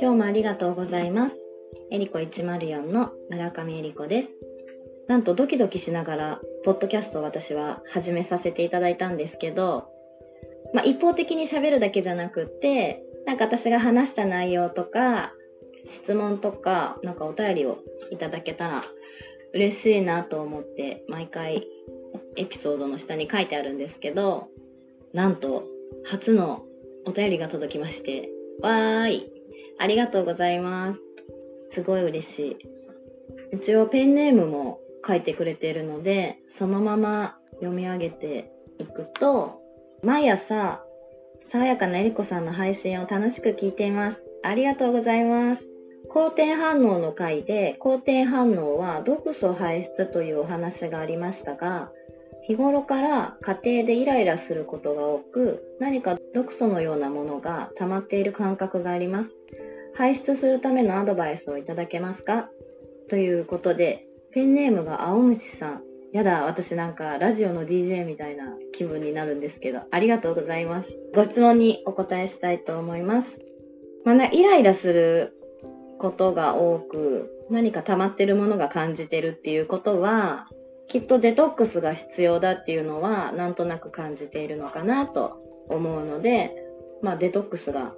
今日もありがとうございます。エリコ104の村上エリコです。なんとドキドキしながら、ポッドキャストを私は始めさせていただいたんですけど、まあ、一方的に喋るだけじゃなくって、なんか私が話した内容とか、質問とか、なんかお便りをいただけたら嬉しいなと思って、毎回エピソードの下に書いてあるんですけど、なんと初のお便りが届きまして、わーいありがとうございます。すごい嬉しい。一応ペンネームも書いてくれているので、そのまま読み上げていくと、毎朝、爽やかなえりこさんの配信を楽しく聞いています。ありがとうございます。好転反応の回で、好転反応は毒素排出というお話がありましたが、日頃から家庭でイライラすることが多く、何か毒素のようなものが溜まっている感覚があります。排出するためのアドバイスをいただけますか？ということで、ペンネームが青虫さん。やだ、私なんかラジオの DJ みたいな気分になるんですけど、ありがとうございます。ご質問にお答えしたいと思います。まあ、イライラすることが多く、何か溜まってるものが感じてるっていうことは、きっとデトックスが必要だっていうのは、なんとなく感じているのかなと思うので、まあデトックスが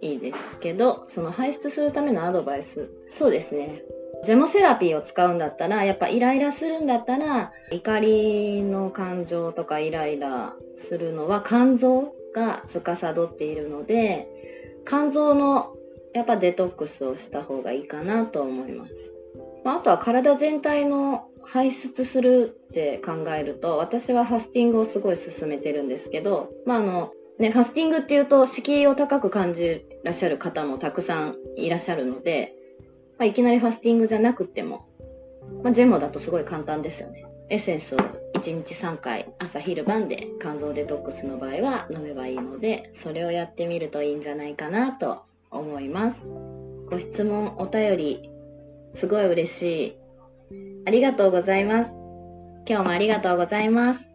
いいですけど、その排出するためのアドバイス。そうですね。ジェモセラピーを使うんだったら、やっぱイライラするんだったら、怒りの感情とかイライラするのは肝臓が司っているので、肝臓のやっぱデトックスをした方がいいかなと思います。まあ、あとは体全体の排出するって考えると、私はファスティングをすごい進めてるんですけど、まああの、ね、ファスティングっていうと敷居を高く感じらっしゃる方もたくさんいらっしゃるので、まあ、いきなりファスティングじゃなくても、まあ、ジェモだとすごい簡単ですよね。エッセンスを1日3回朝昼晩で肝臓デトックスの場合は飲めばいいので、それをやってみるといいんじゃないかなと思います。ご質問、お便り、すごい嬉しい。ありがとうございます。今日もありがとうございます。